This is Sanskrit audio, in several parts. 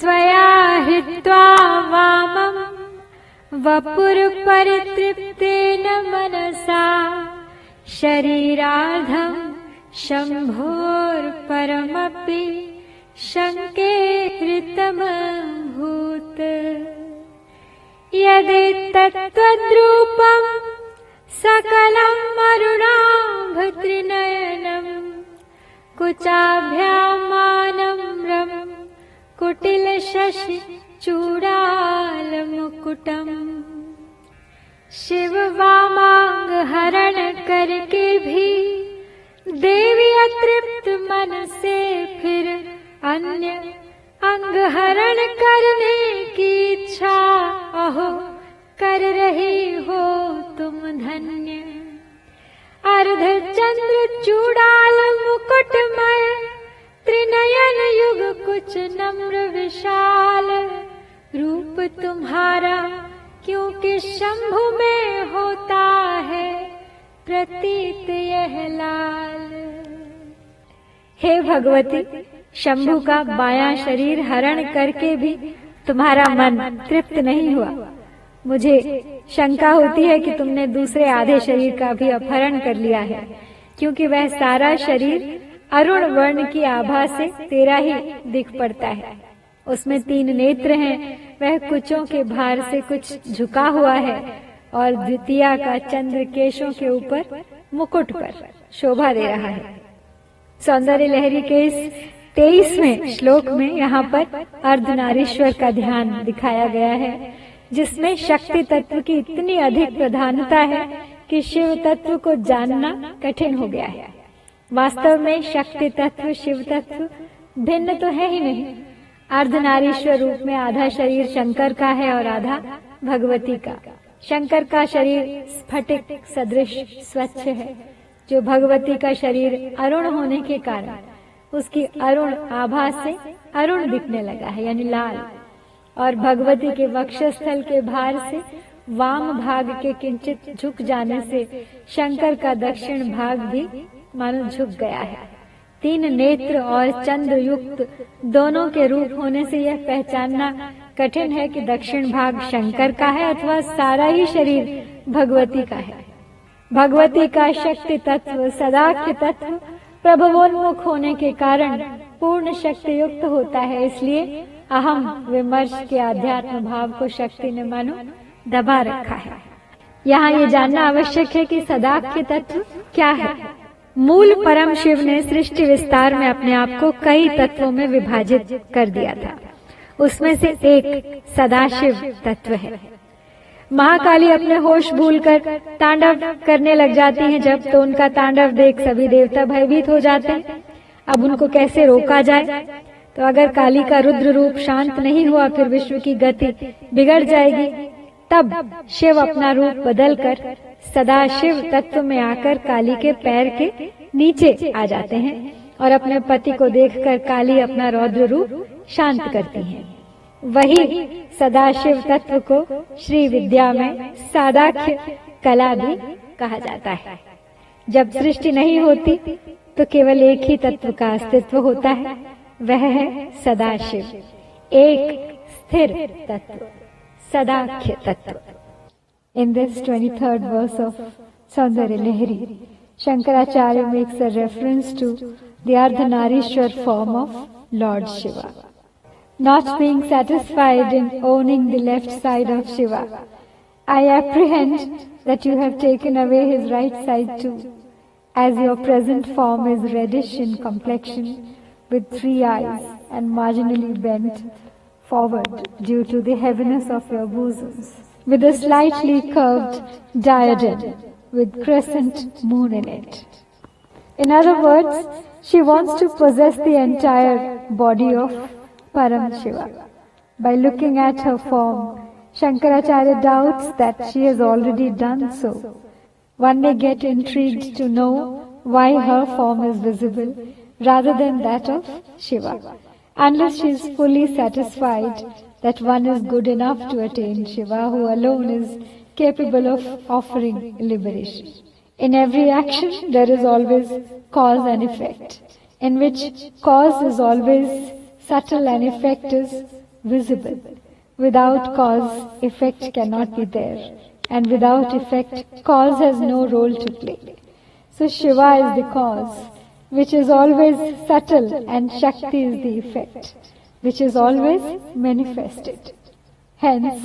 त्वया हृत्वा वामम् वपुरपरितृप्तेन मनसा शरीरार्धम् शम्भोर्परमपि शङ्के हृतमभूत्। यदेतत्त्वद्रूपम् सकलम् अरुणाभत्रिनयनम् कुचाभ्यामानम्रम् कुटिलशशि चूडालमुकुटम् शिव वामाङ्ग हरण करके भी देवी अतृप्त मन से फिर अन्य अंग हरण करने की इच्छा अहो कर रही हो तुम धन्य। अर्ध चंद्र चूड़ाल मुकुटमय त्रिनयन युग कुछ नम्र विशाल। रूप तुम्हारा क्योंकि शंभु में होता है प्रतीत यह लाल। हे भगवती, शंभु का बाया शरीर हरण करके भी तुम्हारा मन तृप्त नहीं हुआ। मुझे शंका होती है कि तुमने दूसरे आधे शरीर का भी अपहरण कर लिया है, क्योंकि वह सारा शरीर अरुण वर्ण की आभा से तेरा ही दिख पड़ता है। उसमें तीन नेत्र हैं, वह कुचों के भार से कुछ झुका हुआ है और द्वितीया का चंद्र केशों के ऊपर मुकुट पर शोभा दे रहा है। सौंदर्य लहरी के इस तेईसवें श्लोक में यहाँ पर अर्धनारीश्वर का ध्यान दिखाया गया है, जिसमें शक्ति तत्व की इतनी अधिक प्रधानता है कि शिव तत्व को जानना कठिन हो गया है। वास्तव में शक्ति तत्व, शिव तत्व भिन्न तो है ही नहीं। अर्धनारीश्वर रूप में आधा शरीर शंकर का है और आधा भगवती का। शंकर का शरीर स्फटिक, सदृश, स्वच्छ है, जो भगवती का शरीर अरुण होने के कारण उसकी अरुण आभा से अरुण दिखने लगा है, यानी लाल। और भगवती के वक्षस्थल के भार से वाम भाग के किंचित झुक जाने से शंकर का दक्षिण भाग भी मानो झुक गया है। तीन नेत्र और चंद्र युक्त दोनों के रूप होने से यह पहचानना कठिन है कि दक्षिण भाग शंकर का है अथवा सारा ही शरीर भगवती का है। भगवती का शक्ति तत्व, सदाख्य तत्व प्रभवोन्मुख होने के कारण पूर्ण शक्ति युक्त होता है। इसलिए अहम विमर्श के आध्यात्म भाव को शक्ति ने मानो दबा रखा है। यहाँ ये जानना आवश्यक है कि सदाख्य तत्व क्या है। मूल परम शिव ने सृष्टि विस्तार में अपने आप को कई तत्वों में विभाजित कर दिया था। उसमें से एक सदाशिव तत्व है। महाकाली अपने होश भूलकर तांडव करने लग जाती हैं जब तो उनका तांडव देख सभी देवता भयभीत हो जाते हैं। अब उनको कैसे रोका जाए? तो अगर काली का रुद्र रूप शांत नहीं हुआ, फिर विश्व की गति बिगड़ जाएगी। तब शिव अपना रूप बदलकर सदा शिव तत्व में आकर काली के पैर के नीचे आ जाते हैं और अपने पति को देखकर काली अपना रौद्र रूप शांत करती हैं। वही सदाशिव तत्व को श्री विद्या में सादाख्य कला भी कहा जाता है। जब सृष्टि नहीं होती तो केवल एक ही तत्व का अस्तित्व होता है। वह है सदाशिव। एक स्थिर तत्व। सदाख्य तत्व। In this 23rd verse of Sandhya Lahiri, Shankaracharya makes a reference to the Ardhanarishwar form of Lord Shiva. Not being satisfied in owning the left side of Shiva, I apprehend that you have taken away his right side too, as your present form is reddish in complexion, with three eyes and marginally bent forward due to the heaviness of your bosoms with a slightly curved diadem with crescent moon in it. In other words, she wants to possess the entire body of Param Shiva. By looking at her form, Shankaracharya doubts that she has already done so. One may get intrigued to know why her form is visible rather than that of Shiva, unless she is fully satisfied that one is good enough to attain Shiva, who alone is capable of offering liberation. In every action, there is always cause and effect, in which cause is always subtle and effect is visible. Without cause, effect cannot be there. And without effect, cause has no role to play. So Shiva is the cause, which is always subtle, and Shakti is the effect, which is always manifested. Hence,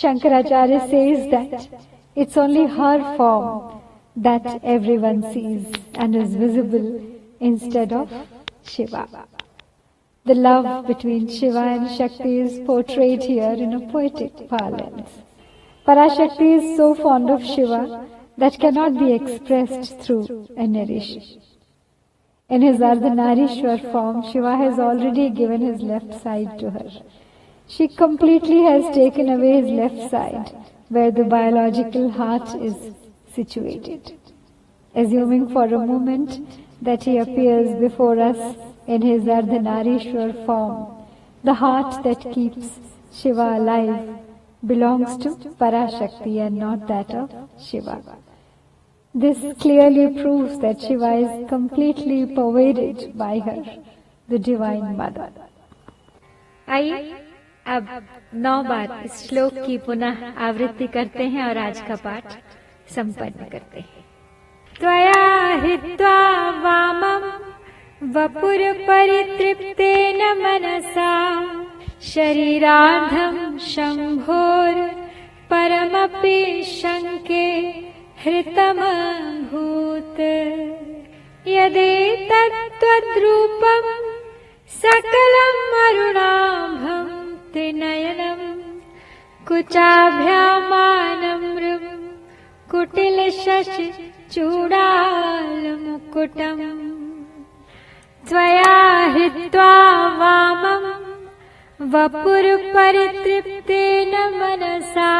Shankaracharya says that it's only her form that everyone sees and is visible instead of Shiva. The love between Shiva and Shakti is portrayed here in a poetic parlance. Parashakti is so fond of Shiva that cannot be expressed through a narration. In his Ardhanarishwar form, Shiva has already given his left side to her. She completely has taken away his left side, where the biological heart is situated. Assuming for a moment that he appears before us in his Ardhanarishwar form, the heart that keeps Shiva alive belongs to Parashakti and not that of Shiva. This clearly proves that Shiva is completely pervaded by her, the Divine Mother. आइए अब नौ बार इस श्लोक की पुनः आवृत्ति करते हैं और आज का पाठ संपन्न करते हैं त्वया हित्वा वामम् वपुरपरितृप्तेन मनसा शरीरार्धम् शम्भोर् परमपि शङ्के हृतमभूत्। यदेतत्त्वद्रूपम् सकलम् अरुणाभम् त्रिनयनम् कुचाभ्यामानमृम् कुटिलशशि चूडालमुकुटम् त्वया हृत्वा वामम् वपुरपरितृप्तेन मनसा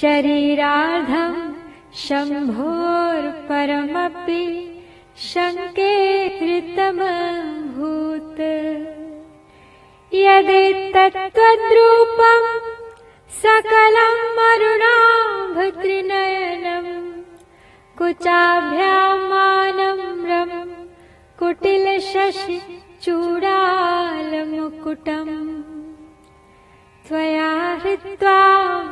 शरीरार्धम् शम्भोर्परमपि शङ्के हृतमभूत् यदेतत्त्वद्रूपम् सकलम् अरुणाभत्रिनयनम् कुचाभ्यामानम्रम् कुटिलशशि चूडालमुकुटम् त्वया हृत्वा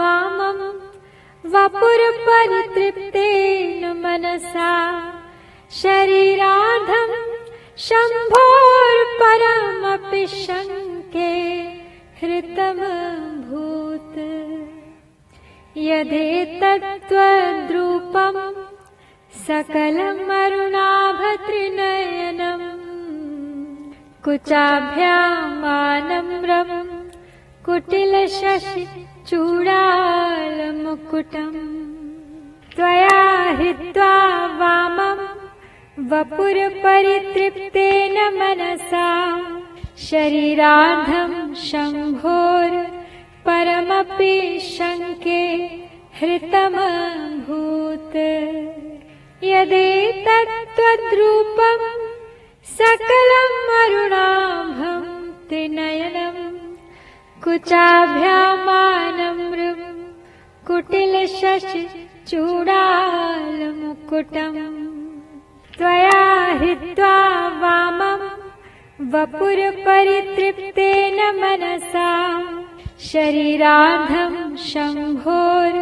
वामम् वपुरपरितृप्तेन मनसा। शरीरार्धम् शम्भोर्परमपि शङ्के हृतमभूत्। यदेतत्त्वद्रूपम् सकलमरुणाभत्रिनयनम् कुचाभ्यामानम्रम् कुटिलशशि चूडालमुकुटम् त्वया हित्वा वामम् वपुरपरितृप्तेन मनसा। शरीरार्धम् शम्भोर् परमपि शङ्के हृतमभूत्। यदेतत्त्वद्रूपम् सकलम् अरुणाभम् त्रिनयनम् कुचाभ्यामानमृम् कुटिलशशि चूडालमुकुटम् त्वया हित्वा वामम् वपुरपरितृप्तेन मनसा। शरीरार्धम् शम्भोर्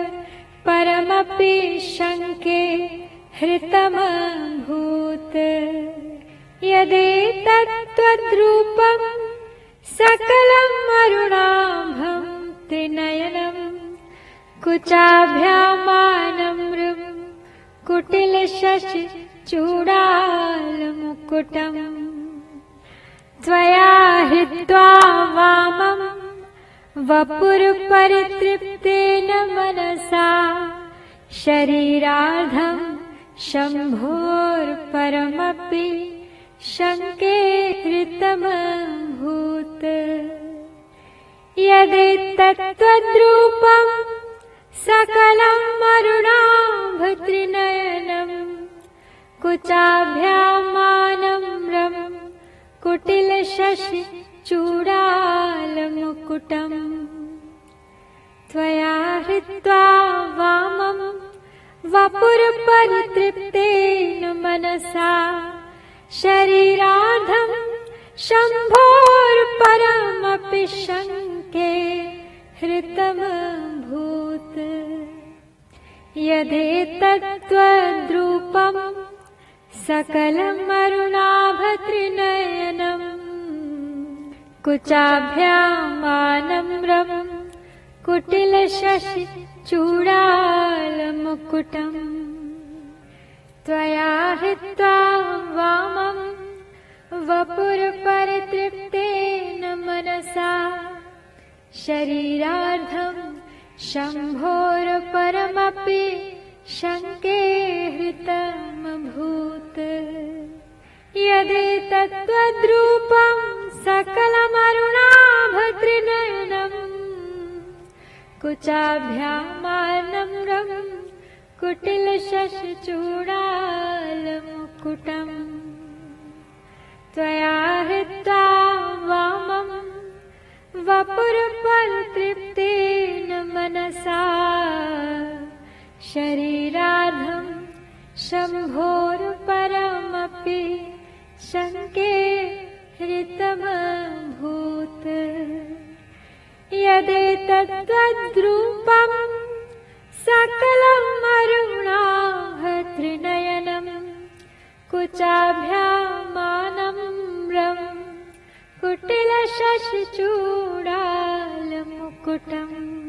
परमपि शङ्के हृतमभूत्। यदेतत्त्वद्रूपम् सकलम् अरुणाभम् त्रिनयनम् कुचाभ्यामानमृम् कुटिलशशि चूडालमुकुटम् त्वया हृत्वा वामम् वपुरपरितृप्तेन मनसा। शरीरार्धम् शम्भोर्परमपि शङ्के हृतमभूत् यदेतत्त्वद्रूपम् सकलम् अरुणाभत्रिनयनम् कुचाभ्यामानम्रम् कुटिलशशि चूडालमुकुटम् त्वया हृत्वा वामम् वपुरपरितृप्तेन मनसा शरीरार्धम् यदेतत्त्वद्रूपम् सकलमरुणाभत्रिनयनम् कुचाभ्यामानम्रम् कुटिलशशि चूडालमुकुटम् त्वया हृत्वा वामम् वपुरपरितृप्तेन मनसा शरीरार्धम् शम्भोरपरमपि शङ्के हृतमभूत्। यदेतत्त्वद्रूपम् सकलमरुणाभद्रिनयनम् कुचाभ्यामानम्रम् कुटिलशशचूडालमुकुटम्। त्वया हृत्वा वामम् वपुरपरितृप्तेन मनसा शरीरार्धम् शम्भोरुपरमपि शङ्के सकलम् अरुणाभत्रिनयनम् कुचाभ्यामानम्रम् कुटिलशशचूडालमुकुटम् ॐ उमा